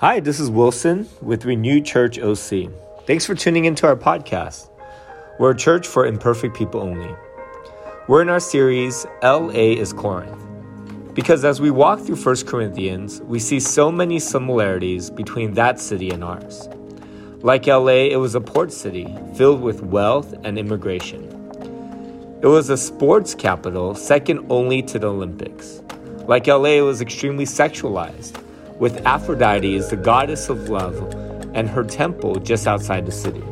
Hi, this is Wilson with Renewed Church OC. Thanks for tuning into our podcast. We're a church for imperfect people only. We're in our series, LA is Corinth. Because as we walk through 1 Corinthians, we see so many similarities between that city and ours. Like LA, it was a port city filled with wealth and immigration. It was a sports capital second only to the Olympics. Like LA, it was extremely sexualized, with Aphrodite as the goddess of love and her temple just outside the city.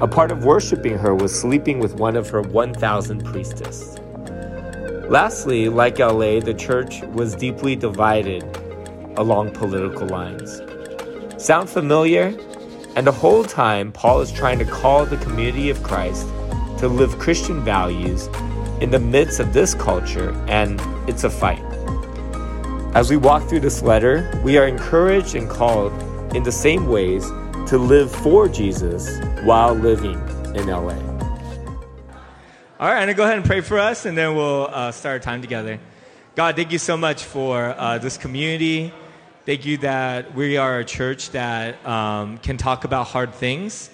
A part of worshiping her was sleeping with one of her 1,000 priestesses. Lastly, like LA, the church was deeply divided along political lines. Sound familiar? And the whole time, Paul is trying to call the community of Christ to live Christian values in the midst of this culture, and it's a fight. As we walk through this letter, we are encouraged and called in the same ways to live for Jesus while living in LA. All right, to go ahead and pray for us, and then we'll uh, start our time together. God, thank you so much for uh, this community. Thank you that we are a church that um, can talk about hard things.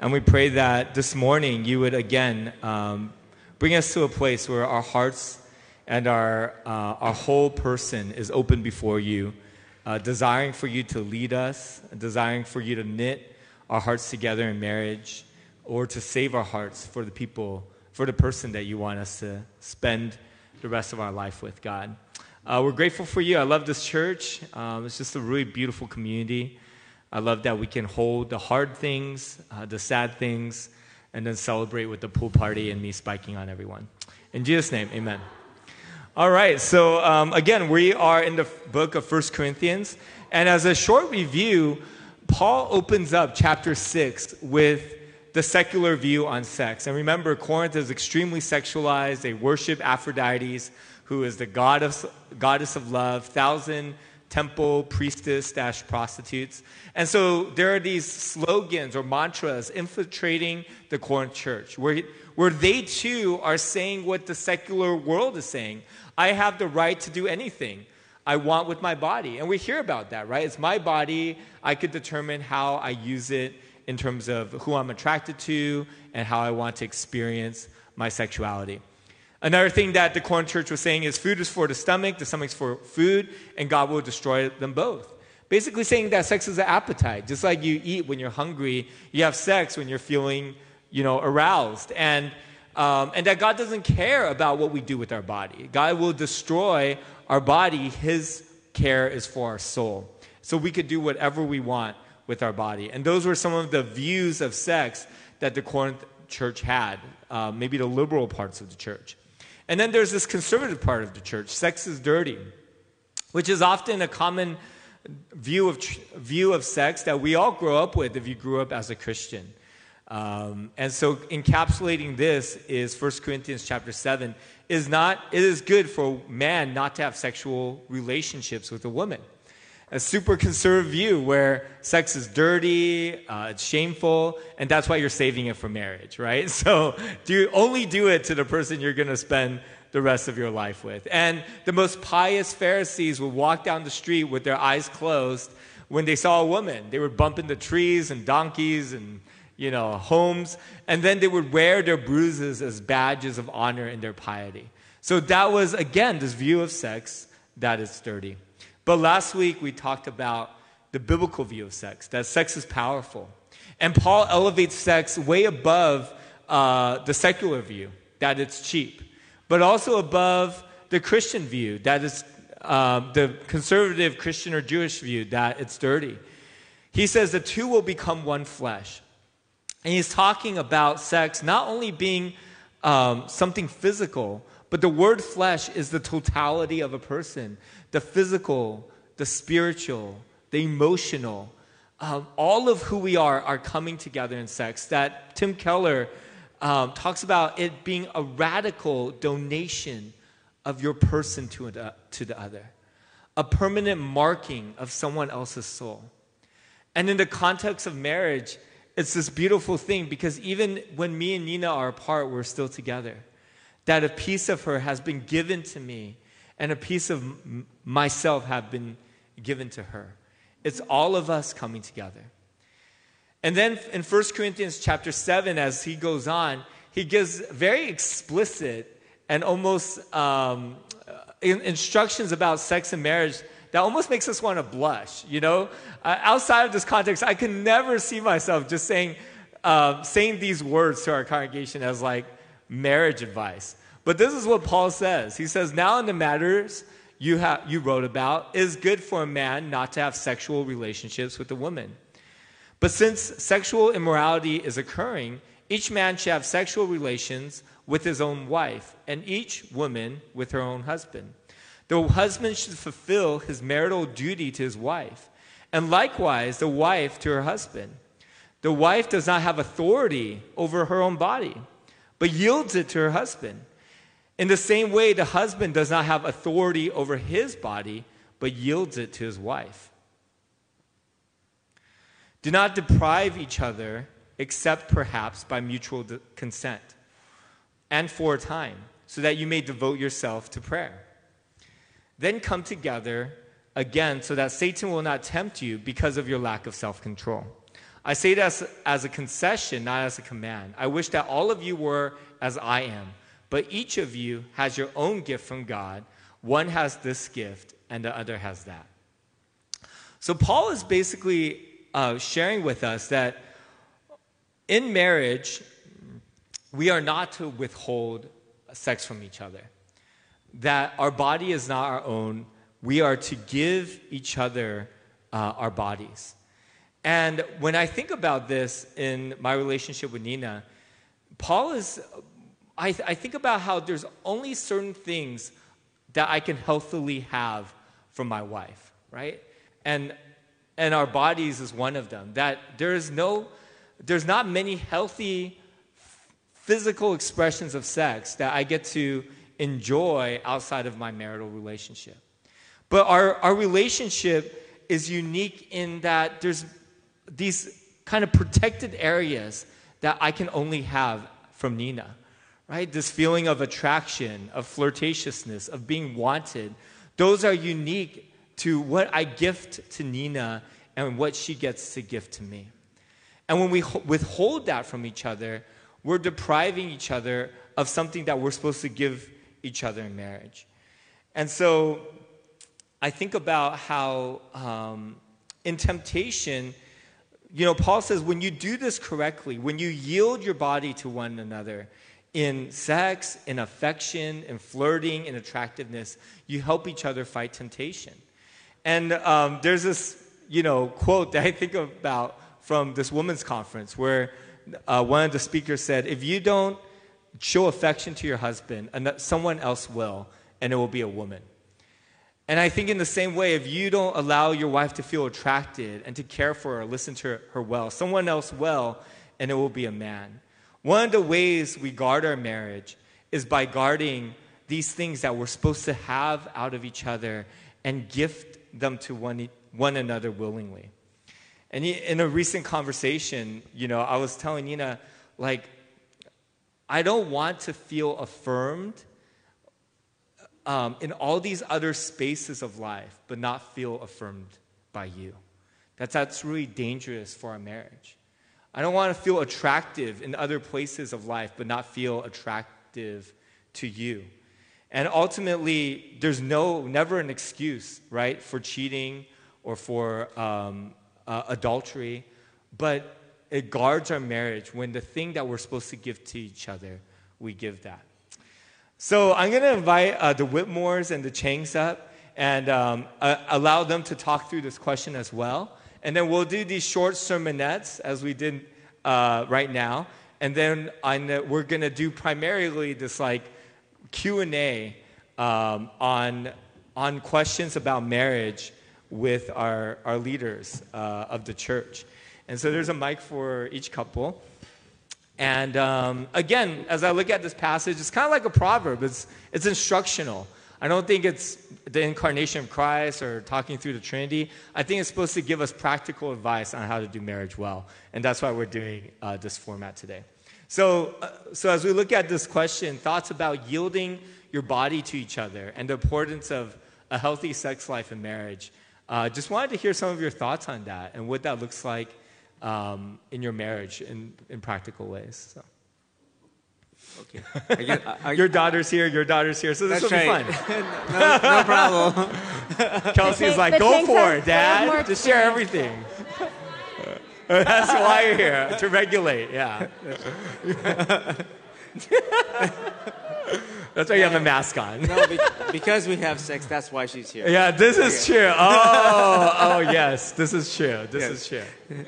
And we pray that this morning you would again um, bring us to a place where our hearts and our, uh, our whole person is open before you, uh, desiring for you to lead us, desiring for you to knit our hearts together in marriage, or to save our hearts for the people for the person that you want us to spend the rest of our life with, God. Uh, we're grateful for you. I love this church. Um, it's just a really beautiful community. I love that we can hold the hard things, uh, the sad things, and then celebrate with the pool party and me spiking on everyone. In Jesus' name, amen. All right, so um, again, we are in the book of First Corinthians. And as a short review, Paul opens up chapter 6 with the secular view on sex. And remember, Corinth is extremely sexualized. They worship Aphrodite, who is the goddess, goddess of love, thousand temple priestess prostitutes. And so there are these slogans or mantras infiltrating the Corinth church where, where they too are saying what the secular world is saying. I have the right to do anything I want with my body. And we hear about that, right? It's my body. I could determine how I use it in terms of who I'm attracted to and how I want to experience my sexuality. Another thing that the Corinth church was saying is food is for the stomach, the stomach's for food, and God will destroy them both. Basically, saying that sex is an appetite. Just like you eat when you're hungry, you have sex when you're feeling, you know, aroused. And, um, and that God doesn't care about what we do with our body. God will destroy our body. His care is for our soul. So we could do whatever we want with our body. And those were some of the views of sex that the Corinth church had, uh, maybe the liberal parts of the church. And then there's this conservative part of the church sex is dirty, which is often a common view of, view of sex that we all grow up with if you grew up as a Christian. Um, and so encapsulating this is 1 Corinthians chapter 7 is not it is good for man not to have sexual relationships with a woman a super conservative view where sex is dirty, uh, it's shameful, and that's why you're saving it for marriage, right? So do only do it to the person you're going to spend the rest of your life with. And the most pious Pharisees would walk down the street with their eyes closed when they saw a woman. They would bump into trees and donkeys and you know homes, and then they would wear their bruises as badges of honor in their piety. So that was again this view of sex that is dirty. But last week we talked about the biblical view of sex, that sex is powerful. And Paul elevates sex way above uh, the secular view, that it's cheap, but also above the Christian view, that is uh, the conservative Christian or Jewish view, that it's dirty. He says the two will become one flesh. And he's talking about sex not only being um, something physical, but the word flesh is the totality of a person the physical, the spiritual, the emotional. Um, all of who we are are coming together in sex. That Tim Keller um, talks about it being a radical donation of your person to, a, to the other, a permanent marking of someone else's soul. And in the context of marriage, it's this beautiful thing because even when me and Nina are apart, we're still together. That a piece of her has been given to me and a piece of m- myself have been given to her. It's all of us coming together. And then in 1 Corinthians chapter 7, as he goes on, he gives very explicit and almost um, instructions about sex and marriage that almost makes us want to blush. You know, uh, outside of this context, I can never see myself just saying, uh, saying these words to our congregation as like marriage advice. But this is what Paul says. He says, Now in the matters you, you wrote about, is good for a man not to have sexual relationships with a woman. But since sexual immorality is occurring, each man should have sexual relations with his own wife, and each woman with her own husband. The husband should fulfill his marital duty to his wife, and likewise the wife to her husband. The wife does not have authority over her own body, but yields it to her husband. In the same way, the husband does not have authority over his body, but yields it to his wife. Do not deprive each other, except perhaps by mutual consent, and for a time, so that you may devote yourself to prayer. Then come together again so that Satan will not tempt you because of your lack of self control. I say this as, a concession, not as a command. I wish that all of you were as I am, but each of you has your own gift from God. One has this gift, and the other has that. So, Paul is basically uh, sharing with us that in marriage, we are not to withhold sex from each other that our body is not our own. We are to give each other uh, our bodies. And when I think about this in my relationship with Nina, Paul is, I, I think about how there's only certain things that I can healthily have from my wife, right? And, and our bodies is one of them. That there is no, there's not many healthy physical expressions of sex that I get to enjoy outside of my marital relationship. But our, our relationship is unique in that there's these kind of protected areas that I can only have from Nina, right? This feeling of attraction, of flirtatiousness, of being wanted. Those are unique to what I gift to Nina and what she gets to gift to me. And when we withhold that from each other, we're depriving each other of something that we're supposed to give each other in marriage. And so I think about how um, in temptation, you know, Paul says when you do this correctly, when you yield your body to one another in sex, in affection, in flirting, in attractiveness, you help each other fight temptation. And um, there's this, you know, quote that I think about from this women's conference where uh, one of the speakers said, if you don't show affection to your husband, and that someone else will, and it will be a woman. And I think in the same way, if you don't allow your wife to feel attracted and to care for her, listen to her well, someone else will, and it will be a man. One of the ways we guard our marriage is by guarding these things that we're supposed to have out of each other and gift them to one, one another willingly. And in a recent conversation, you know, I was telling Nina, like, I don't want to feel affirmed um, in all these other spaces of life, but not feel affirmed by you. That's, that's really dangerous for our marriage. I don't want to feel attractive in other places of life, but not feel attractive to you. And ultimately, there's no, never an excuse, right, for cheating or for um, uh, adultery. But it guards our marriage when the thing that we're supposed to give to each other, we give that. So I'm going to invite uh, the Whitmores and the Changs up and um, uh, allow them to talk through this question as well. And then we'll do these short sermonettes as we did uh, right now. And then the, we're going to do primarily this like Q&A um, on, on questions about marriage with our, our leaders uh, of the church. And so there's a mic for each couple. And um, again, as I look at this passage, it's kind of like a proverb, it's, it's instructional. I don't think it's the incarnation of Christ or talking through the Trinity. I think it's supposed to give us practical advice on how to do marriage well. And that's why we're doing uh, this format today. So, uh, so, as we look at this question, thoughts about yielding your body to each other and the importance of a healthy sex life in marriage, uh, just wanted to hear some of your thoughts on that and what that looks like um, in your marriage in, in practical ways. So. Okay. I get, I, your daughter's here, your daughter's here, so this will right. be fun. no, no problem. Kelsey's think- like, go for for- it, for having more Dad. Just share everything. That's why you're here, to regulate, yeah. That's why you have a mask on. no, be, because we have sex, that's why she's here. Yeah, this is true. Oh, oh yes, this is true. This Yes. is true.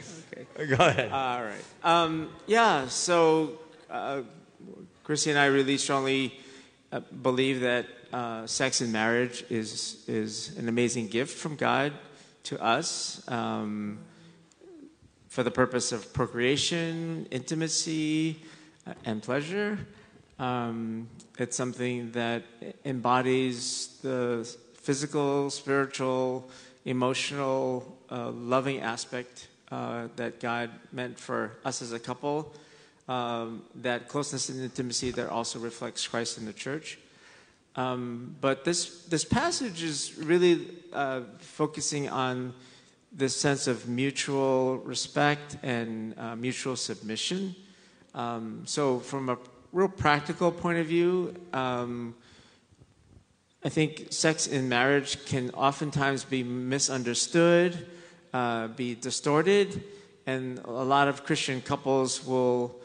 Go ahead. All right. Um, yeah, so uh, Chrissy and I really strongly uh, believe that uh, sex and marriage is, is an amazing gift from God to us um, for the purpose of procreation, intimacy, uh, and pleasure. Um, it's something that embodies the physical, spiritual, emotional, uh, loving aspect uh, that God meant for us as a couple. Um, that closeness and intimacy that also reflects Christ in the church. Um, but this this passage is really uh, focusing on this sense of mutual respect and uh, mutual submission. Um, so, from a real practical point of view, um, I think sex in marriage can oftentimes be misunderstood, uh, be distorted, and a lot of Christian couples will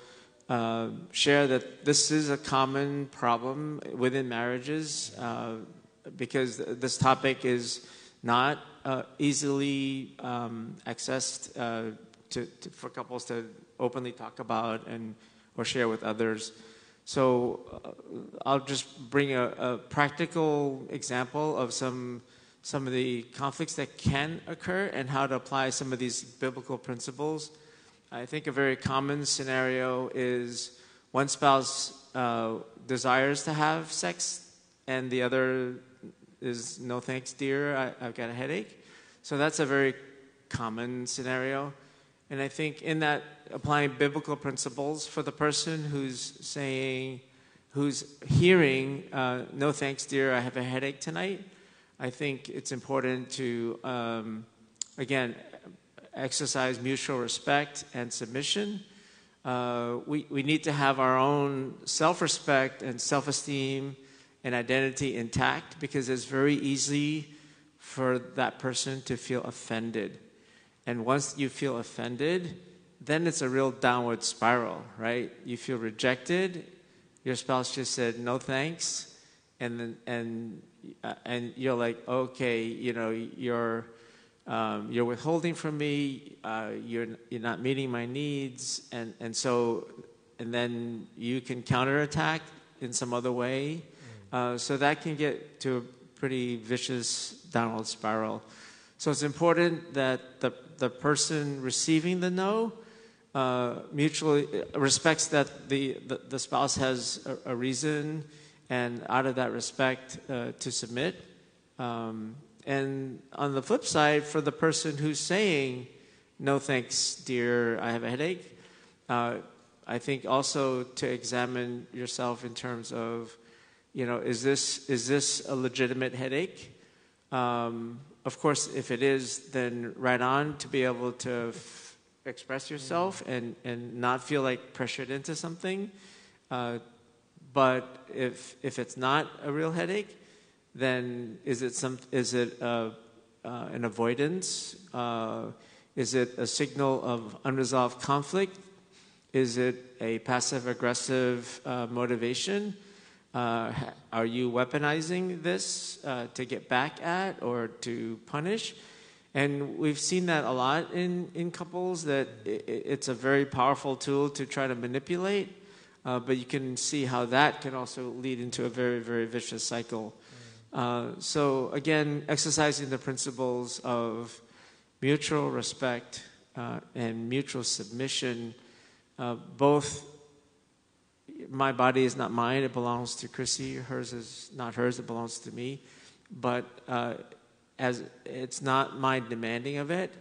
uh, share that this is a common problem within marriages uh, because this topic is not uh, easily um, accessed uh, to, to, for couples to openly talk about and or share with others. So uh, I'll just bring a, a practical example of some some of the conflicts that can occur and how to apply some of these biblical principles. I think a very common scenario is one spouse uh, desires to have sex and the other is no thanks, dear, I, I've got a headache. So that's a very common scenario. And I think in that, applying biblical principles for the person who's saying, who's hearing, uh, no thanks, dear, I have a headache tonight, I think it's important to, um, again, exercise mutual respect and submission. Uh, we, we need to have our own self respect and self esteem and identity intact because it's very easy for that person to feel offended. And once you feel offended, then it's a real downward spiral, right? You feel rejected. Your spouse just said no thanks, and then and and you're like, okay, you know, you're um, you're withholding from me. Uh, you're you're not meeting my needs, and and so and then you can counterattack in some other way. Uh, so that can get to a pretty vicious downward spiral. So it's important that the the person receiving the no uh, mutually respects that the, the, the spouse has a, a, reason and out of that respect uh, to submit. Um, and on the flip side, for the person who's saying, no thanks, dear, I have a headache, uh, I think also to examine yourself in terms of, you know, is this, is this a legitimate headache? Um, of course, if it is, then right on to be able to f- express yourself and, and not feel like pressured into something. Uh, but if, if it's not a real headache, then is it, some, is it uh, uh, an avoidance? Uh, is it a signal of unresolved conflict? Is it a passive aggressive uh, motivation? Uh, are you weaponizing this uh, to get back at or to punish? And we've seen that a lot in, in couples, that it, it's a very powerful tool to try to manipulate, uh, but you can see how that can also lead into a very, very vicious cycle. Uh, so, again, exercising the principles of mutual respect uh, and mutual submission, uh, both my body is not mine, it belongs to Chrissy. Hers is not hers, it belongs to me. But uh, as it's not my demanding of it,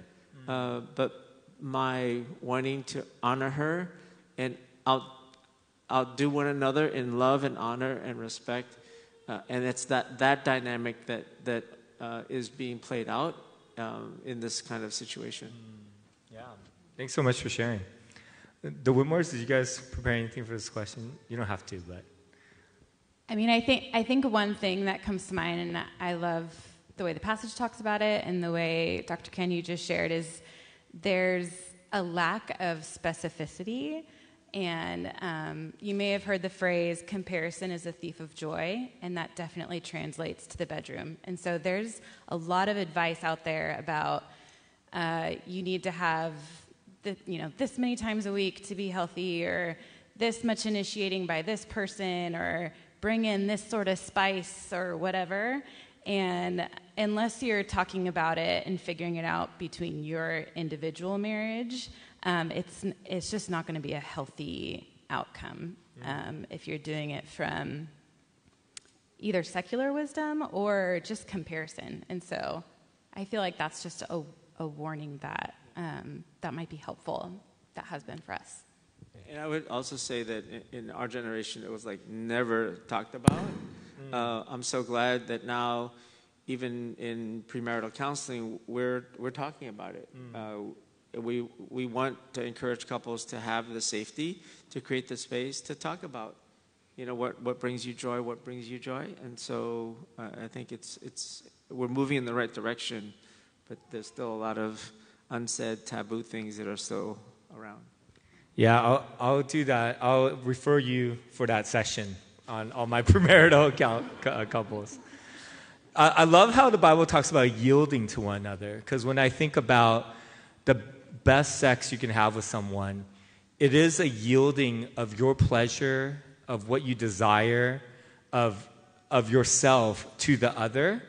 uh, but my wanting to honor her and out, outdo one another in love and honor and respect. Uh, and it's that, that dynamic that, that uh, is being played out um, in this kind of situation. Yeah. Thanks so much for sharing. The Whitmores, did you guys prepare anything for this question? You don't have to, but. I mean, I think I think one thing that comes to mind, and I love the way the passage talks about it, and the way Dr. Ken you just shared, is there's a lack of specificity. And um, you may have heard the phrase comparison is a thief of joy, and that definitely translates to the bedroom. And so there's a lot of advice out there about uh, you need to have the, you know, this many times a week to be healthy, or this much initiating by this person, or bring in this sort of spice, or whatever. And unless you're talking about it and figuring it out between your individual marriage, um, it's, it's just not going to be a healthy outcome um, if you're doing it from either secular wisdom or just comparison. And so I feel like that's just a, a warning that um, that might be helpful, that has been for us. And I would also say that in our generation, it was like never talked about. Mm. Uh, I'm so glad that now, even in premarital counseling, we're we're talking about it. Mm. Uh, we, we want to encourage couples to have the safety, to create the space to talk about, you know, what, what brings you joy, what brings you joy. And so uh, I think it's, it's, we're moving in the right direction, but there's still a lot of unsaid taboo things that are still around. Yeah, I'll, I'll do that. I'll refer you for that session on all my premarital uh, couples. I, I love how the Bible talks about yielding to one another, because when I think about the best sex you can have with someone, it is a yielding of your pleasure, of what you desire, of, of yourself to the other,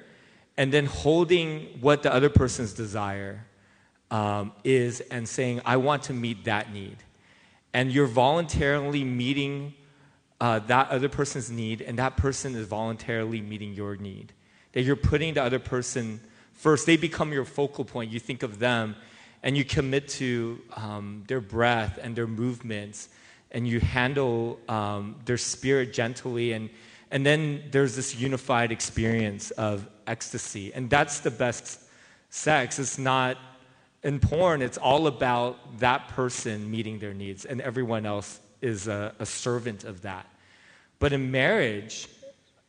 and then holding what the other person's desire um, is and saying, I want to meet that need. And you're voluntarily meeting uh, that other person's need, and that person is voluntarily meeting your need. That you're putting the other person first. They become your focal point. You think of them and you commit to um, their breath and their movements, and you handle um, their spirit gently, and, and then there's this unified experience of ecstasy. And that's the best sex. It's not in porn, it's all about that person meeting their needs, and everyone else is a, a servant of that. But in marriage,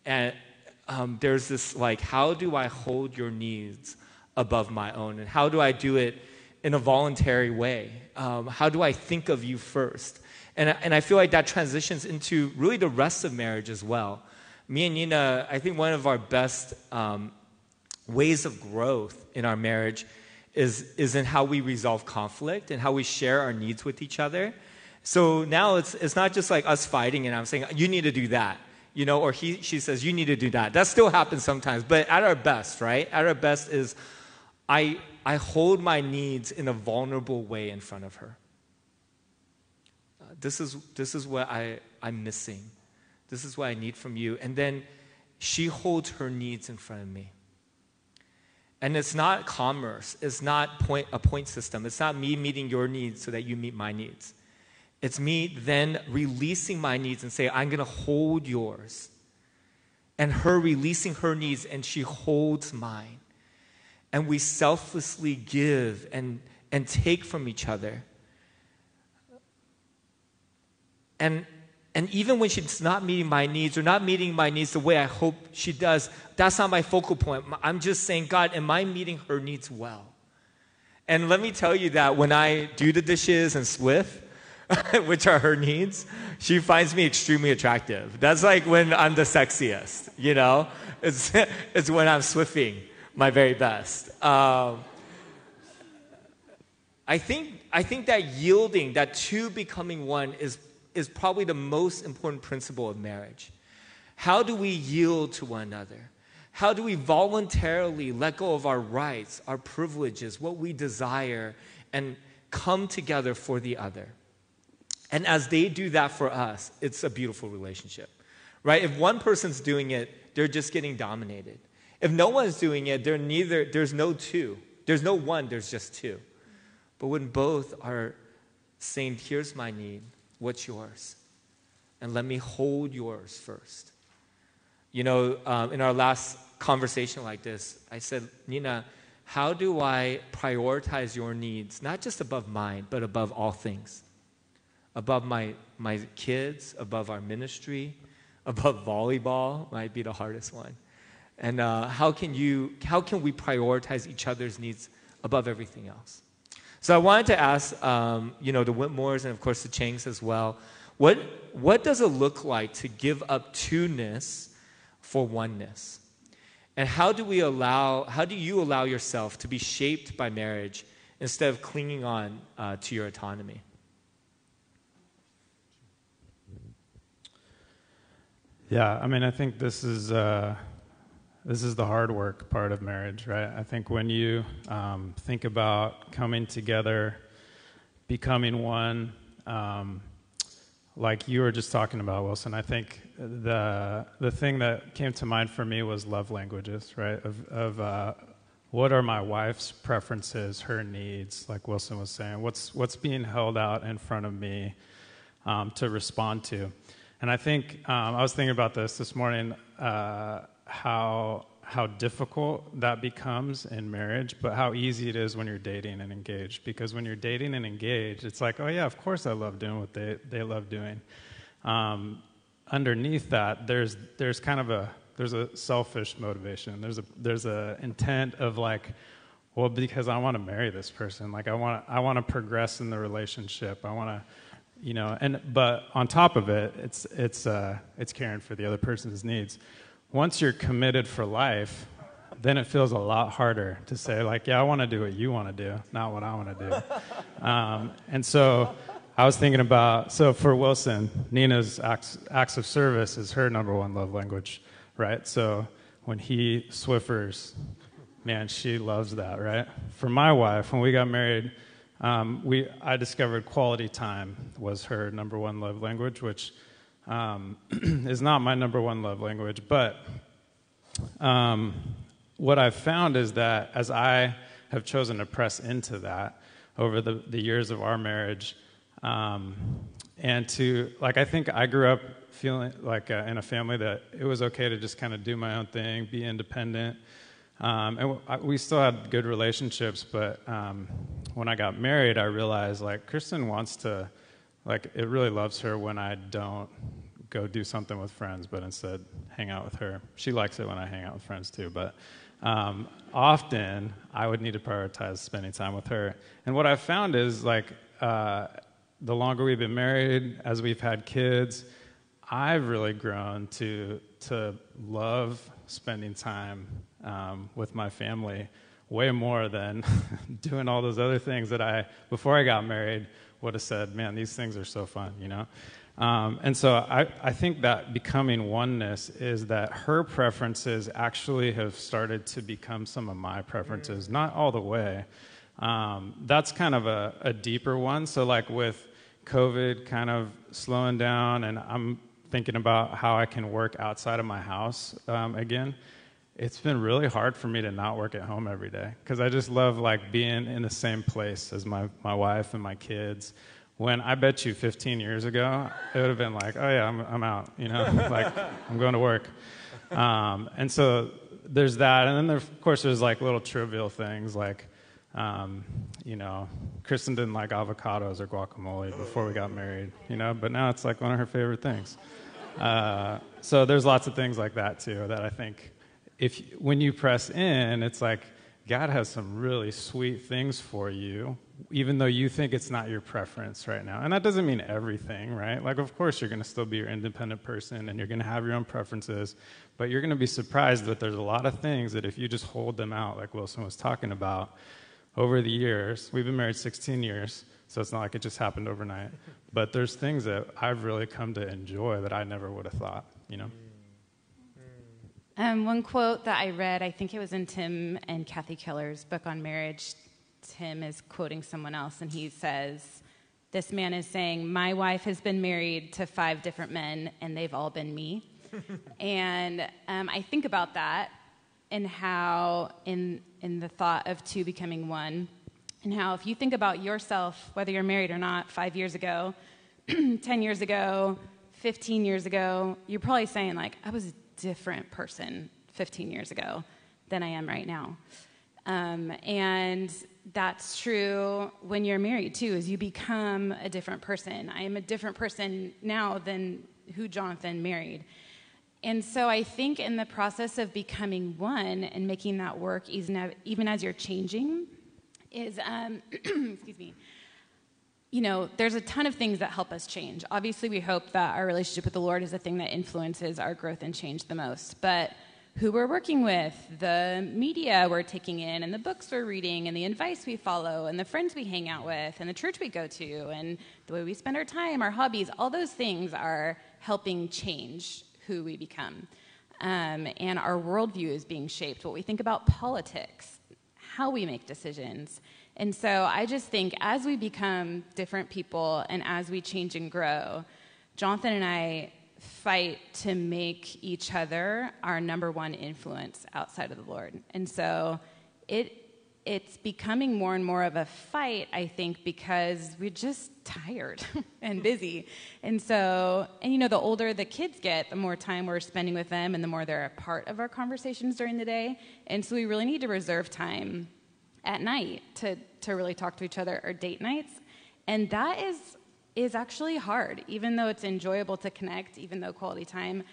and, um, there's this like, how do I hold your needs above my own? And how do I do it in a voluntary way? Um, how do I think of you first? And, and I feel like that transitions into really the rest of marriage as well. Me and Nina, I think one of our best um, ways of growth in our marriage is, is in how we resolve conflict and how we share our needs with each other. So now it's, it's not just like us fighting and I'm saying, you need to do that, you know, or he, she says, you need to do that. That still happens sometimes, but at our best, right? At our best is I, I hold my needs in a vulnerable way in front of her. Uh, this, is, this is what I, I'm missing. This is what I need from you. And then she holds her needs in front of me. And it's not commerce, it's not point, a point system. It's not me meeting your needs so that you meet my needs. It's me then releasing my needs and say, I'm going to hold yours. And her releasing her needs, and she holds mine and we selflessly give and, and take from each other. And, and even when she's not meeting my needs or not meeting my needs the way I hope she does, that's not my focal point. I'm just saying, God, am I meeting her needs well? And let me tell you that when I do the dishes and Swift, which are her needs, she finds me extremely attractive. That's like when I'm the sexiest, you know? It's, it's when I'm swifting my very best. Um, I think, I think that yielding, that two becoming one, is, is probably the most important principle of marriage. How do we yield to one another? How do we voluntarily let go of our rights, our privileges, what we desire, and come together for the other? And as they do that for us, it's a beautiful relationship, right? If one person's doing it, they're just getting dominated. If no one's doing it, there neither, there's no two. There's no one, there's just two. But when both are saying, Here's my need, what's yours? And let me hold yours first. You know, um, in our last conversation like this, I said, Nina, how do I prioritize your needs, not just above mine, but above all things? Above my, my kids, above our ministry, above volleyball might be the hardest one. And uh, how, can you, how can we prioritize each other's needs above everything else? So I wanted to ask, um, you know, the Whitmores and of course the Changs as well, what, what does it look like to give up two-ness for oneness? And how do we allow, how do you allow yourself to be shaped by marriage instead of clinging on uh, to your autonomy? Yeah, I mean, I think this is uh, this is the hard work part of marriage, right? I think when you um, think about coming together, becoming one, um, like you were just talking about, Wilson. I think the the thing that came to mind for me was love languages, right? Of of uh, what are my wife's preferences, her needs, like Wilson was saying. What's what's being held out in front of me um, to respond to. And I think um, I was thinking about this this morning, uh, how how difficult that becomes in marriage, but how easy it is when you're dating and engaged. Because when you're dating and engaged, it's like, oh yeah, of course I love doing what they they love doing. Um, underneath that, there's there's kind of a there's a selfish motivation. There's a there's a intent of like, well, because I want to marry this person. Like I want I want to progress in the relationship. I want to you know, and but on top of it, it's it's uh, it's caring for the other person's needs. Once you're committed for life, then it feels a lot harder to say like, yeah, I want to do what you want to do, not what I want to do. um, and so I was thinking about so for Wilson, Nina's acts, acts of service is her number one love language, right? So when he Swiffers, man, she loves that, right? For my wife, when we got married um, we, I discovered quality time was her number one love language, which um, is not my number one love language. But um, what I've found is that as I have chosen to press into that over the, the years of our marriage, um, and to, like, I think I grew up feeling like uh, in a family that it was okay to just kind of do my own thing, be independent. Um, and we still had good relationships, but um, when I got married, I realized like Kristen wants to, like, it really loves her when I don't go do something with friends, but instead hang out with her. She likes it when I hang out with friends too, but um, often I would need to prioritize spending time with her. And what I've found is like uh, the longer we've been married, as we've had kids, I've really grown to to love spending time um, with my family way more than doing all those other things that I, before I got married, would have said, man, these things are so fun, you know? Um, and so I, I think that becoming oneness is that her preferences actually have started to become some of my preferences, not all the way. Um, that's kind of a, a deeper one. So, like with COVID kind of slowing down, and I'm thinking about how I can work outside of my house um, again it's been really hard for me to not work at home every day because I just love like being in the same place as my, my wife and my kids. When I bet you 15 years ago, it would have been like, oh yeah, I'm, I'm out, you know, like I'm going to work. Um, and so there's that. And then there, of course there's like little trivial things like, um, you know, Kristen didn't like avocados or guacamole before we got married, you know, but now it's like one of her favorite things. Uh, so there's lots of things like that too that I think if when you press in, it's like God has some really sweet things for you, even though you think it's not your preference right now. And that doesn't mean everything, right? Like, of course, you're going to still be your independent person and you're going to have your own preferences, but you're going to be surprised that there's a lot of things that if you just hold them out, like Wilson was talking about, over the years, we've been married 16 years, so it's not like it just happened overnight, but there's things that I've really come to enjoy that I never would have thought, you know? Um, one quote that I read, I think it was in Tim and Kathy Keller's book on marriage. Tim is quoting someone else, and he says, This man is saying, My wife has been married to five different men, and they've all been me. and um, I think about that and how, in, in the thought of two becoming one, and how if you think about yourself, whether you're married or not, five years ago, 10 years ago, 15 years ago, you're probably saying, like, I was different person 15 years ago than I am right now. Um, and that's true when you're married too, is you become a different person. I am a different person now than who Jonathan married. And so I think in the process of becoming one and making that work, even as you're changing, is, um, excuse me, you know, there's a ton of things that help us change. Obviously, we hope that our relationship with the Lord is the thing that influences our growth and change the most. But who we're working with, the media we're taking in, and the books we're reading, and the advice we follow, and the friends we hang out with, and the church we go to, and the way we spend our time, our hobbies, all those things are helping change who we become. Um, and our worldview is being shaped, what we think about politics, how we make decisions. And so I just think as we become different people and as we change and grow, Jonathan and I fight to make each other our number one influence outside of the Lord. And so it it's becoming more and more of a fight, I think, because we're just tired and busy. And so, and you know, the older the kids get, the more time we're spending with them and the more they're a part of our conversations during the day. And so we really need to reserve time at night to, to really talk to each other or date nights. And that is, is actually hard, even though it's enjoyable to connect, even though quality time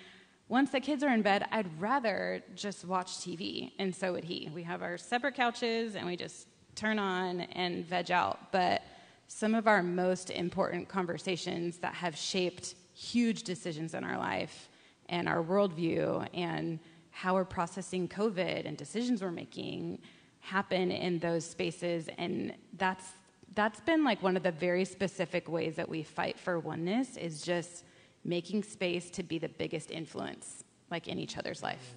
once the kids are in bed, I'd rather just watch TV, and so would he. We have our separate couches, and we just turn on and veg out. But some of our most important conversations that have shaped huge decisions in our life and our worldview and how we're processing COVID and decisions we're making happen in those spaces. And that's that's been like one of the very specific ways that we fight for oneness is just making space to be the biggest influence, like in each other's life.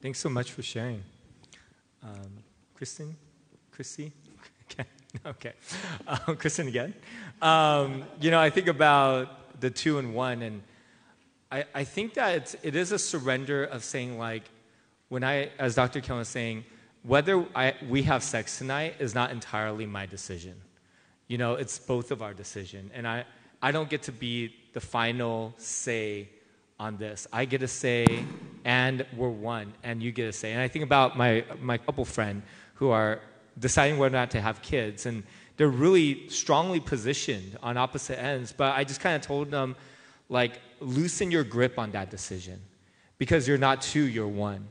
Thanks so much for sharing. Um, Kristen? Chrissy? Okay. okay. Um, Kristen again. Um, you know, I think about the two and one, and I, I think that it's, it is a surrender of saying, like, when I, as Dr. Kellen was saying, whether I, we have sex tonight is not entirely my decision. You know, it's both of our decision. And I, I don't get to be the final say on this. I get a say, and we're one, and you get a say. And I think about my, my couple friend who are deciding whether or not to have kids, and they're really strongly positioned on opposite ends. But I just kind of told them, like, loosen your grip on that decision because you're not two, you're one.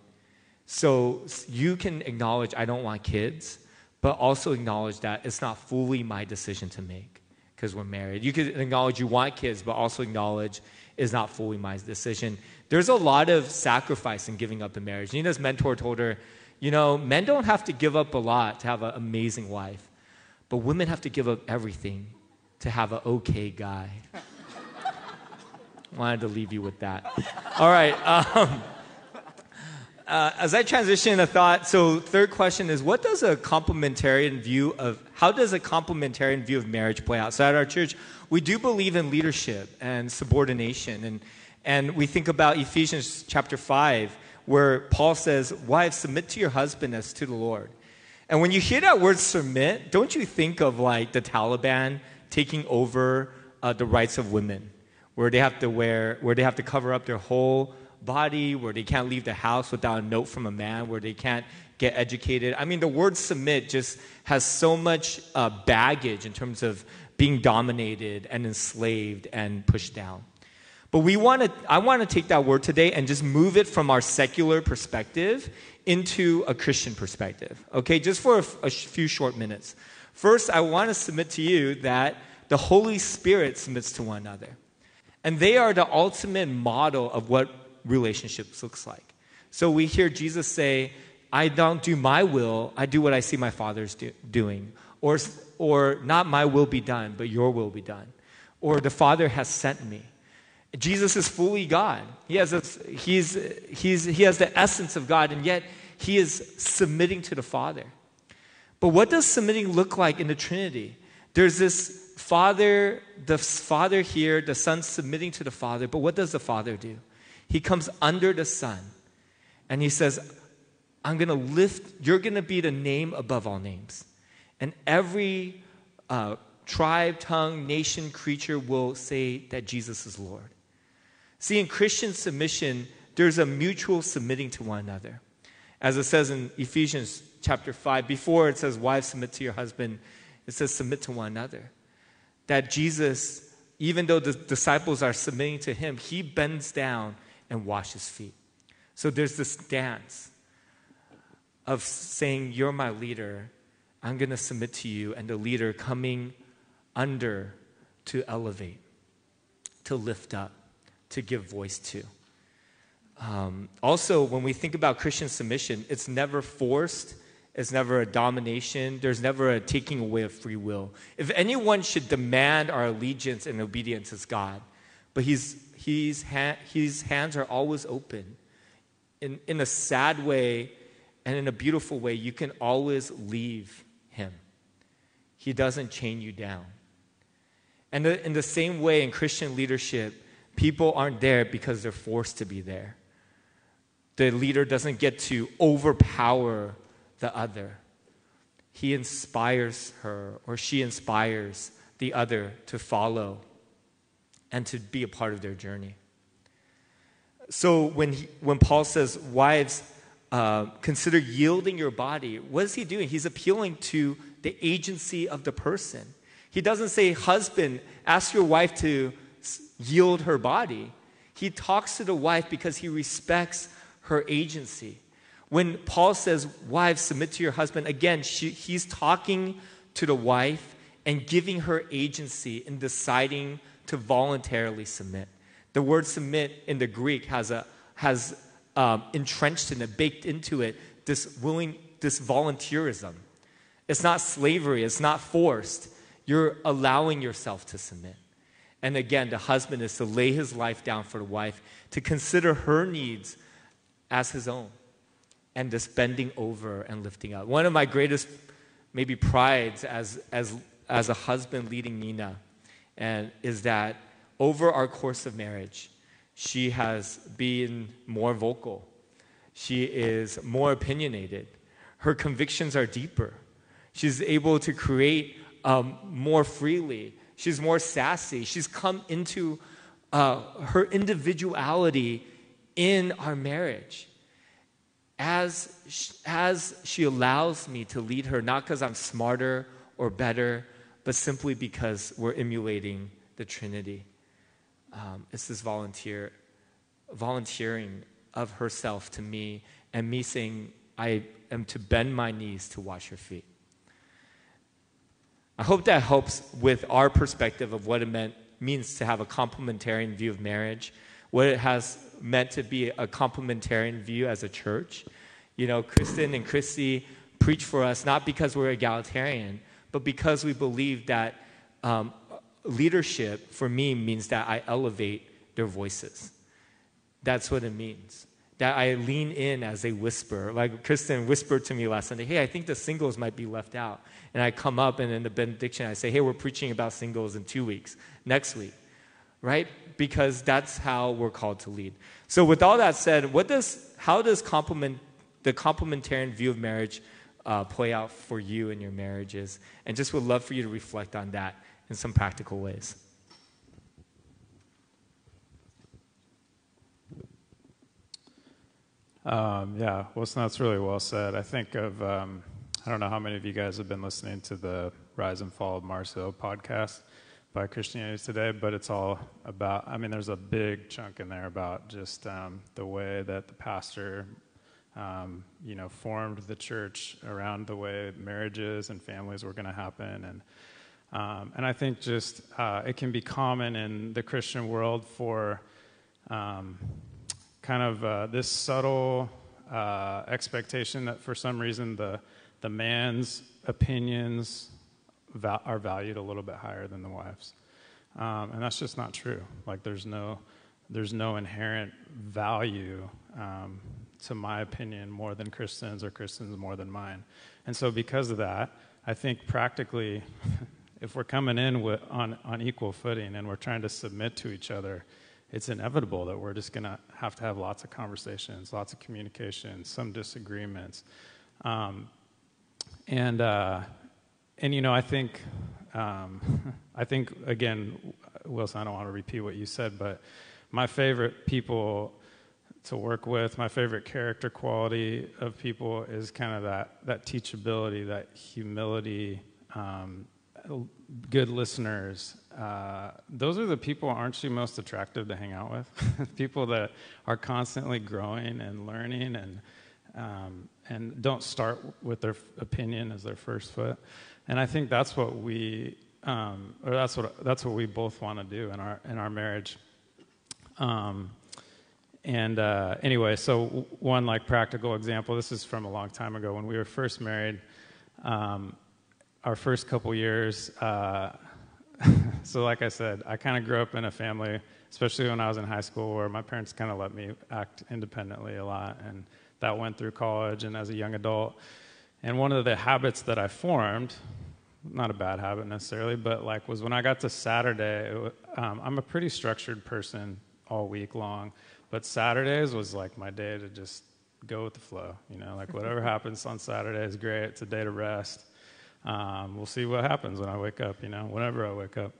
So you can acknowledge, I don't want kids, but also acknowledge that it's not fully my decision to make because we're married. You could acknowledge you want kids, but also acknowledge is not fully my decision. There's a lot of sacrifice in giving up in marriage. Nina's mentor told her, you know, men don't have to give up a lot to have an amazing wife, but women have to give up everything to have an okay guy. Wanted to leave you with that. All right. Um, uh, as I transition a thought, so third question is, what does a complementarian view of how does a complementarian view of marriage play out? So at our church, we do believe in leadership and subordination, and and we think about Ephesians chapter five, where Paul says, "Wives, submit to your husband as to the Lord." And when you hear that word submit, don't you think of like the Taliban taking over uh, the rights of women, where they have to wear, where they have to cover up their whole body, where they can't leave the house without a note from a man, where they can't get educated. I mean, the word submit just has so much uh, baggage in terms of being dominated and enslaved and pushed down. But we want to, I want to take that word today and just move it from our secular perspective into a Christian perspective. Okay, just for a, a few short minutes. First, I want to submit to you that the Holy Spirit submits to one another. And they are the ultimate model of what relationships looks like. So we hear Jesus say, I don't do my will, I do what I see my Father's do, doing. Or, or not my will be done, but your will be done. Or the Father has sent me. Jesus is fully God. He has, a, he's, he's, he has the essence of God, and yet he is submitting to the Father. But what does submitting look like in the Trinity? There's this Father, the Father here, the Son submitting to the Father, but what does the Father do? He comes under the Son and he says, I'm going to lift, you're going to be the name above all names. And every uh, tribe, tongue, nation, creature will say that Jesus is Lord. See, in Christian submission, there's a mutual submitting to one another. As it says in Ephesians chapter 5, before it says, Wives, submit to your husband, it says, submit to one another. That Jesus, even though the disciples are submitting to him, he bends down and wash his feet. So there's this dance of saying, You're my leader. I'm going to submit to you, and the leader coming under to elevate, to lift up, to give voice to. Um, also, when we think about Christian submission, it's never forced, it's never a domination, there's never a taking away of free will. If anyone should demand our allegiance and obedience, it's God. But he's, he's ha- his hands are always open. In, in a sad way and in a beautiful way, you can always leave him. He doesn't chain you down. And the, in the same way, in Christian leadership, people aren't there because they're forced to be there the leader doesn't get to overpower the other. He inspires her or she inspires the other to follow and to be a part of their journey. So when, he, when Paul says, Wives, uh, consider yielding your body, what is he doing? He's appealing to the agency of the person. He doesn't say, Husband, ask your wife to yield her body. He talks to the wife because he respects her agency. When Paul says, Wives, submit to your husband, again, she, he's talking to the wife and giving her agency in deciding to voluntarily submit. The word submit in the Greek has, a, has um, entrenched in it, baked into it, this willing, this volunteerism. It's not slavery, it's not forced. You're allowing yourself to submit. And again, the husband is to lay his life down for the wife, to consider her needs as his own and this bending over and lifting up. One of my greatest, maybe, prides as, as, as a husband leading Nina and is that over our course of marriage, she has been more vocal. She is more opinionated. Her convictions are deeper. She's able to create um, more freely. She's more sassy. She's come into uh, her individuality in our marriage as, as she allows me to lead her, not because I'm smarter or better, but simply because we're emulating the Trinity. Um, it's this volunteer, volunteering of herself to me, and me saying, I am to bend my knees to wash her feet. I hope that helps with our perspective of what it meant, means to have a complementarian view of marriage what it has meant to be a complementarian view as a church. You know, Kristen and Christy preach for us not because we're egalitarian, but because we believe that um, leadership for me means that I elevate their voices. That's what it means. That I lean in as they whisper. Like Kristen whispered to me last Sunday, hey, I think the singles might be left out. And I come up and in the benediction, I say, hey, we're preaching about singles in two weeks, next week right? Because that's how we're called to lead. So, with all that said, what does, how does complement, the complementarian view of marriage uh, play out for you in your marriages? And just would love for you to reflect on that in some practical ways. Um, yeah, well, that's really well said. I think of, um, I don't know how many of you guys have been listening to the Rise and Fall of Mars Hill podcast by Christianity Today, but it's all about, I mean, there's a big chunk in there about just um, the way that the pastor, um, you know, formed the church around the way marriages and families were going to happen. And, um, and I think just uh, it can be common in the Christian world for um, kind of uh, this subtle uh, expectation that for some reason the, the man's opinions, are valued a little bit higher than the wives. Um, and that's just not true. Like, there's no, there's no inherent value, um, to my opinion, more than Kristen's or Kristen's more than mine. And so, because of that, I think practically, if we're coming in with, on, on equal footing and we're trying to submit to each other, it's inevitable that we're just going to have to have lots of conversations, lots of communication, some disagreements. Um, and, uh, and you know, I think, um, I think again, Wilson. I don't want to repeat what you said, but my favorite people to work with. My favorite character quality of people is kind of that, that teachability, that humility, um, good listeners. Uh, those are the people aren't you most attractive to hang out with? people that are constantly growing and learning and um, and don't start with their opinion as their first foot. And I think that's what we um, or that's what that's what we both want to do in our in our marriage. Um, and uh, anyway, so one like practical example. This is from a long time ago when we were first married. Um, our first couple years. Uh, so, like I said, I kind of grew up in a family, especially when I was in high school, where my parents kind of let me act independently a lot, and that went through college and as a young adult. And one of the habits that I formed, not a bad habit necessarily, but like was when I got to Saturday. um, I'm a pretty structured person all week long, but Saturdays was like my day to just go with the flow. You know, like whatever happens on Saturday is great. It's a day to rest. Um, we'll see what happens when I wake up. You know, whenever I wake up.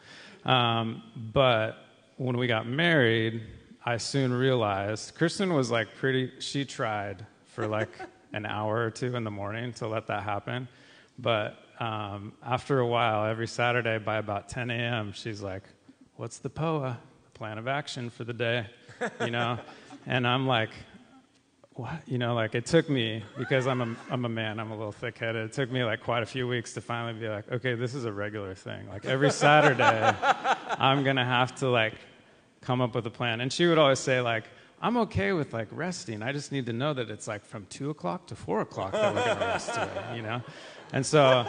Um, but when we got married, I soon realized Kristen was like pretty. She tried for like an hour or two in the morning to let that happen, but um, after a while, every Saturday by about 10 a.m., she's like, "What's the POA? The plan of action for the day?" You know? and I'm like, what? You know, like it took me, because I'm a, I'm a man, I'm a little thick headed, it took me like quite a few weeks to finally be like, okay, this is a regular thing. Like every Saturday, I'm going to have to like come up with a plan. And she would always say, like, I'm okay with like resting. I just need to know that it's like from two o'clock to four o'clock that we're to rest today, you know? And so,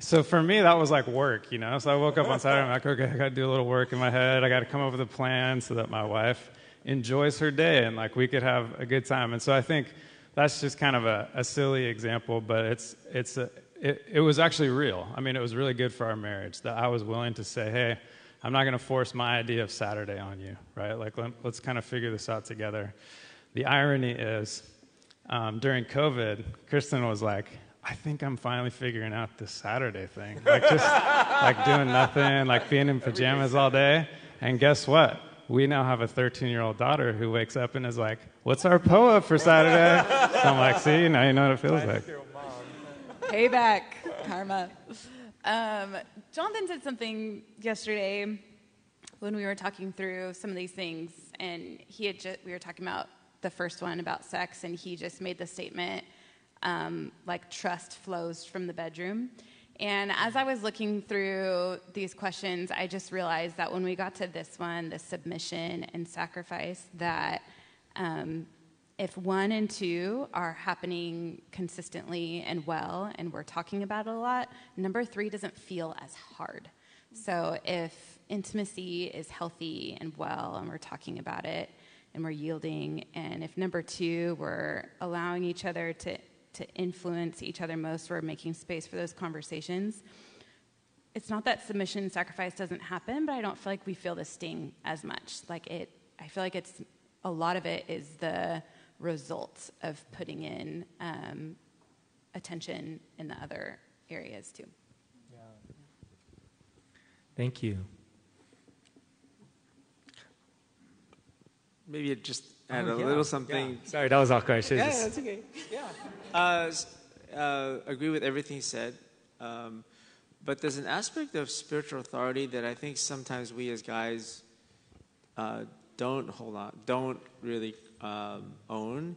so for me, that was like work, you know? So I woke up on Saturday, I'm like, okay, I got to do a little work in my head. I got to come up with a plan so that my wife enjoys her day and like we could have a good time. And so I think that's just kind of a, a silly example, but it's, it's a, it, it was actually real. I mean, it was really good for our marriage that I was willing to say, hey, I'm not going to force my idea of Saturday on you, right? Like, let, us kind of figure this out together. The irony is, um, during COVID, Kristen was like, I think I'm finally figuring out this Saturday thing. Like, just like doing nothing, like being in pajamas all day. And guess what? we now have a 13 year old daughter who wakes up and is like, What's our POA for Saturday? So I'm like, See, now you know what it feels like. Payback, karma. Um, Jonathan said something yesterday when we were talking through some of these things, and he had just, we were talking about the first one about sex, and he just made the statement um, like trust flows from the bedroom. And as I was looking through these questions, I just realized that when we got to this one, the submission and sacrifice, that um, if one and two are happening consistently and well, and we're talking about it a lot, number three doesn't feel as hard. So if intimacy is healthy and well, and we're talking about it, and we're yielding, and if number two, we're allowing each other to to influence each other most, we're making space for those conversations. It's not that submission and sacrifice doesn't happen, but I don't feel like we feel the sting as much. Like it, I feel like it's a lot of it is the result of putting in um, attention in the other areas too. Yeah. Thank you. Maybe just add oh, a yeah. little something. Yeah. Sorry, that was awkward. Yeah, just... that's okay. Yeah. Uh, uh, agree with everything he said. Um, but there's an aspect of spiritual authority that I think sometimes we as guys uh, don't hold on, don't really um, own,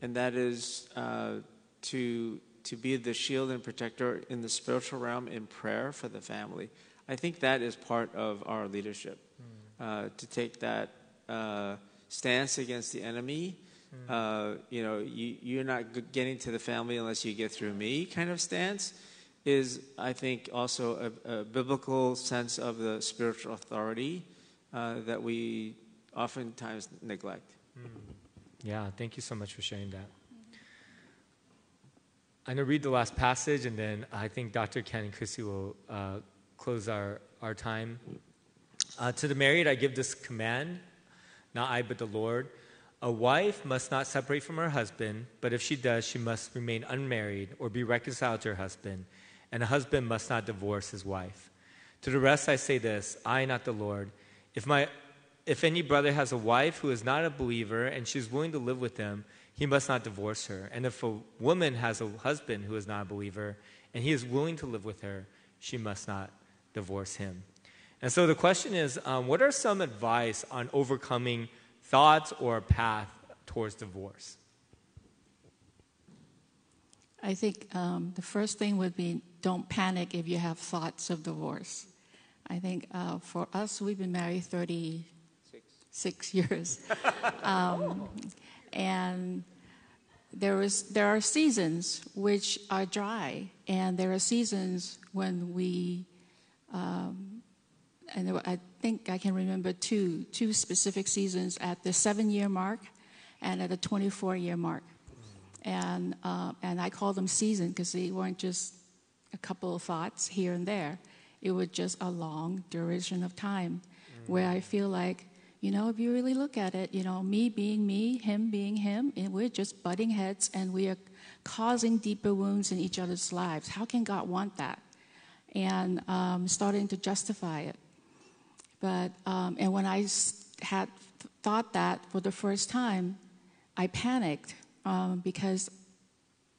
and that is uh, to to be the shield and protector in the spiritual realm in prayer for the family. I think that is part of our leadership mm. to take that uh, stance against the enemy. Mm. Uh, you know, you, you're not getting to the family unless you get through me kind of stance is, I think, also a, a biblical sense of the spiritual authority uh, that we oftentimes neglect. Mm. Yeah, thank you so much for sharing that. I'm going to read the last passage, and then I think Dr. Ken and Chrissy will uh, close our, our time. Uh, to the married, I give this command not I, but the Lord. A wife must not separate from her husband, but if she does, she must remain unmarried or be reconciled to her husband, and a husband must not divorce his wife. To the rest I say this I, not the Lord. If my if any brother has a wife who is not a believer and she is willing to live with him, he must not divorce her. And if a woman has a husband who is not a believer and he is willing to live with her, she must not divorce him. And so the question is um, what are some advice on overcoming thoughts or a path towards divorce? I think um, the first thing would be don't panic if you have thoughts of divorce. I think uh, for us, we've been married 36 years. um, and there, is, there are seasons which are dry, and there are seasons when we, um, and I think I can remember two, two specific seasons at the seven year mark and at the 24 year mark and uh, and I call them seasoned because they weren't just a couple of thoughts here and there. It was just a long duration of time mm. where I feel like, you know, if you really look at it, you know, me being me, him being him, and we're just butting heads and we are causing deeper wounds in each other's lives. How can God want that? And um, starting to justify it. But um, and when I had thought that for the first time, I panicked um, because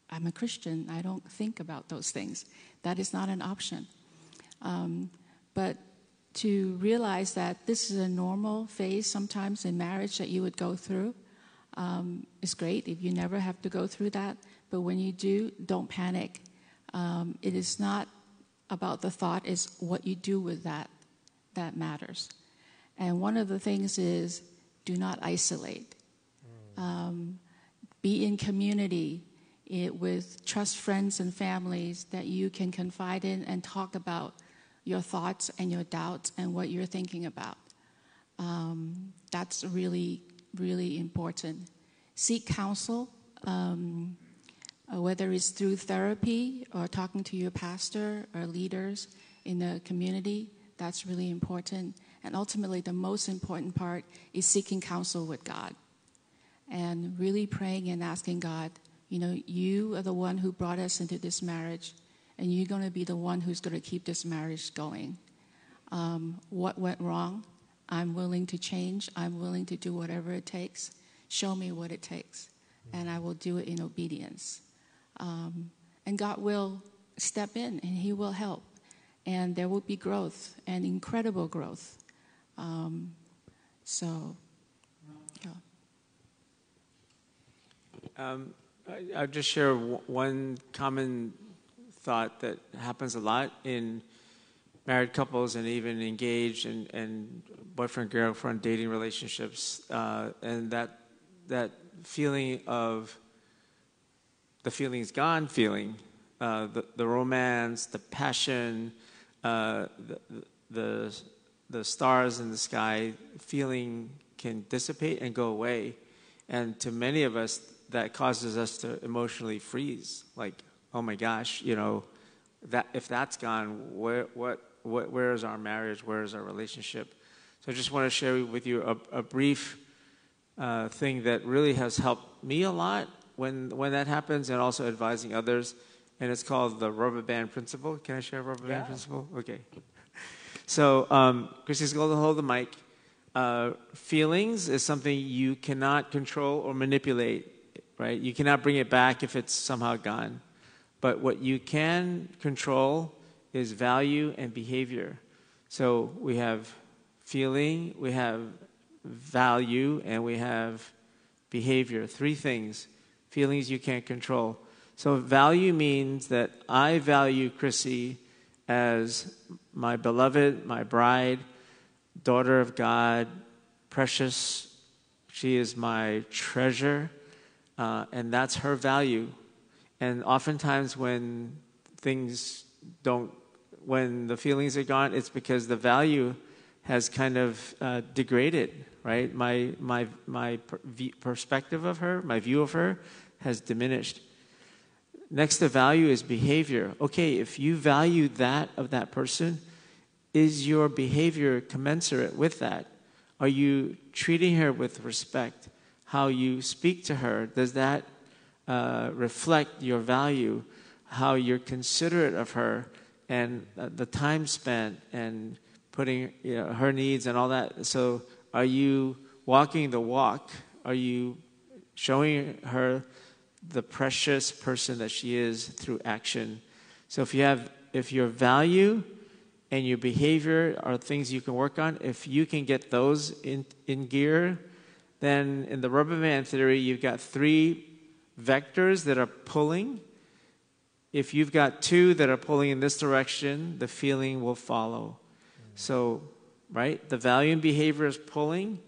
I'm a Christian. I don't think about those things. That is not an option. Um, but to realize that this is a normal phase sometimes in marriage that you would go through um, is great if you never have to go through that. But when you do, don't panic. Um, it is not about the thought, it's what you do with that that matters. And one of the things is do not isolate. Um, be in community it, with trust friends and families that you can confide in and talk about your thoughts and your doubts and what you're thinking about. Um, that's really, really important. Seek counsel, um, uh, whether it's through therapy or talking to your pastor or leaders in the community. That's really important. And ultimately, the most important part is seeking counsel with God and really praying and asking God, you know, you are the one who brought us into this marriage, and you're going to be the one who's going to keep this marriage going. Um, what went wrong? I'm willing to change. I'm willing to do whatever it takes. Show me what it takes, and I will do it in obedience. Um, and God will step in and He will help, and there will be growth and incredible growth. Um, so Um, I, will just share w- one common thought that happens a lot in married couples and even engaged and, and boyfriend girlfriend dating relationships, uh, and that that feeling of the feeling's gone feeling, uh, the the romance, the passion, uh, the, the the stars in the sky feeling can dissipate and go away, and to many of us that causes us to emotionally freeze. Like, oh my gosh, you know, that if that's gone, where what, where is our marriage? Where is our relationship? So I just want to share with you a, a brief uh, thing that really has helped me a lot when when that happens, and also advising others. And it's called the rubber band principle. Can I share rubber band principle? Okay. So um, Christy's going to hold the mic. Uh, feelings is something you cannot control or manipulate right? You cannot bring it back if it's somehow gone. But what you can control is value and behavior. So we have feeling, we have value, and we have behavior. Three things. Feelings you can't control. So value means that I value Chrissy as my beloved, my bride, daughter of God, precious. She is my treasure. Uh, and that's her value. And oftentimes, when things don't, when the feelings are gone, it's because the value has kind of uh, degraded, right? My, my, my per- perspective of her, my view of her has diminished. Next to value is behavior. Okay, if you value that of that person, is your behavior commensurate with that? Are you treating her with respect? how you speak to her, does that uh, reflect your value? How you're considerate of her and uh, the time spent and putting you know, her needs and all that. So Are you walking the walk? Are you showing her the precious person that she is through action? So if you have if your value and your behavior are things you can work on, if you can get those in, in gear, then in the rubber band theory, you've got three vectors that are pulling. If you've got two that are pulling in this direction, the feeling will follow. So, right, the value and behavior is pulling,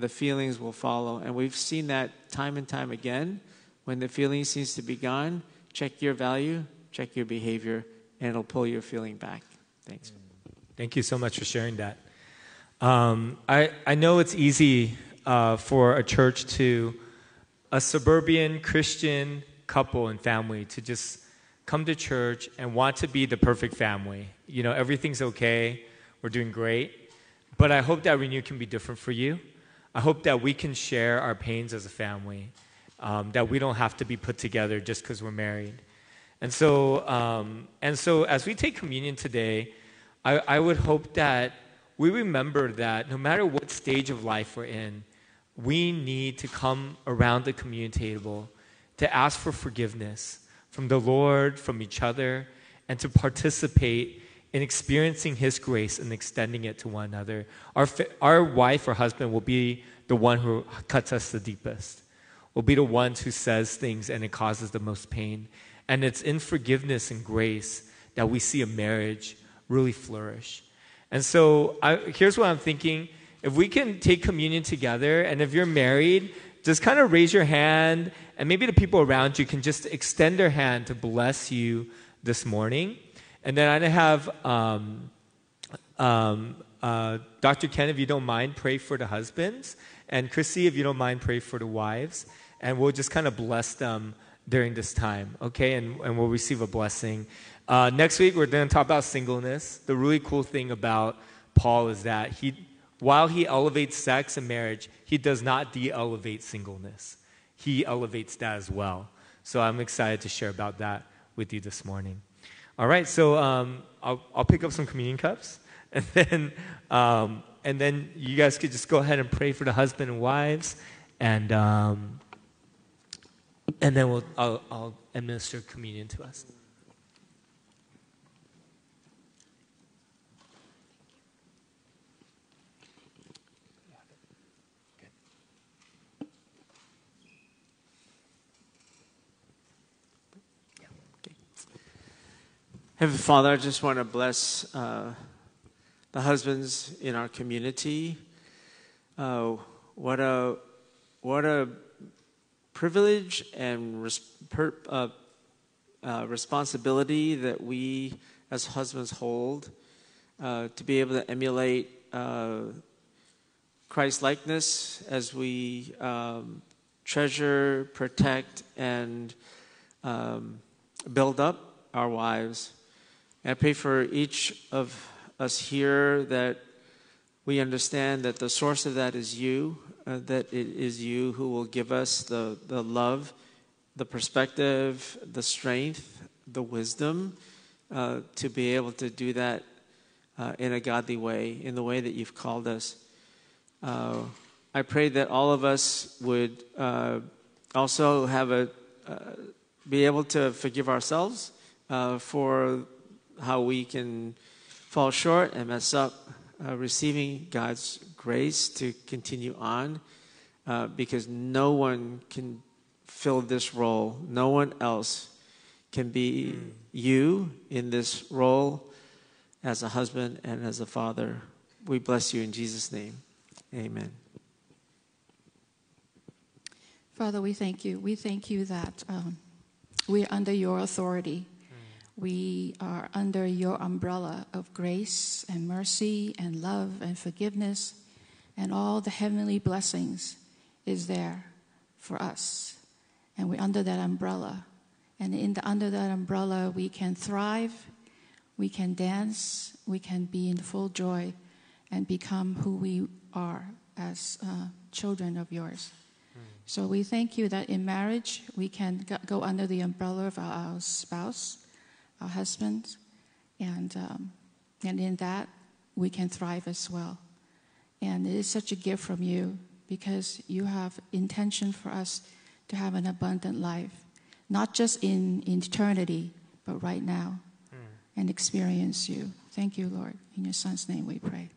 the feelings will follow. And we've seen that time and time again. When the feeling seems to be gone, check your value, check your behavior, and it'll pull your feeling back. Thanks. Thank you so much for sharing that. Um, I, I know it's easy uh, for a church to, a suburban Christian couple and family to just come to church and want to be the perfect family. You know, everything's okay, we're doing great. But I hope that Renew can be different for you. I hope that we can share our pains as a family, um, that we don't have to be put together just because we're married. And so, um, and so as we take communion today, I, I would hope that we remember that no matter what stage of life we're in, we need to come around the communion table to ask for forgiveness from the Lord, from each other, and to participate in experiencing His grace and extending it to one another. Our, our wife or husband will be the one who cuts us the deepest, will be the one who says things and it causes the most pain. And it's in forgiveness and grace that we see a marriage really flourish. And so I, here's what I'm thinking. If we can take communion together, and if you're married, just kind of raise your hand, and maybe the people around you can just extend their hand to bless you this morning. And then I have um, um, uh, Dr. Ken, if you don't mind, pray for the husbands. And Chrissy, if you don't mind, pray for the wives. And we'll just kind of bless them during this time, okay? And, and we'll receive a blessing. Uh, next week, we're going to talk about singleness. The really cool thing about Paul is that he, while he elevates sex and marriage, he does not de elevate singleness. He elevates that as well. So I'm excited to share about that with you this morning. All right, so um, I'll, I'll pick up some communion cups, and then, um, and then you guys could just go ahead and pray for the husband and wives, and, um, and then we'll, I'll, I'll administer communion to us. Heavenly Father, I just want to bless uh, the husbands in our community. Uh, what a what a privilege and res- per, uh, uh responsibility that we as husbands hold uh, to be able to emulate uh, Christ likeness as we um, treasure, protect, and um, build up our wives. And I pray for each of us here that we understand that the source of that is you, uh, that it is you who will give us the, the love, the perspective, the strength, the wisdom uh, to be able to do that uh, in a godly way, in the way that you've called us. Uh, I pray that all of us would uh, also have a uh, be able to forgive ourselves for how we can fall short and mess up, uh, receiving God's grace to continue on, uh, because no one can fill this role. No one else can be mm. you in this role as a husband and as a father. We bless you in Jesus' name. Amen. Father, we thank you. We thank you that um, we're under your authority. We are under your umbrella of grace and mercy and love and forgiveness, and all the heavenly blessings is there for us. And we're under that umbrella. And in the, under that umbrella, we can thrive, we can dance, we can be in full joy, and become who we are as uh, children of yours. Mm. So we thank you that in marriage, we can go under the umbrella of our spouse our husbands, and um, and in that we can thrive as well. And it is such a gift from you because you have intention for us to have an abundant life, not just in, in eternity, but right now, and experience you. Thank you, Lord. In your Son's name we pray.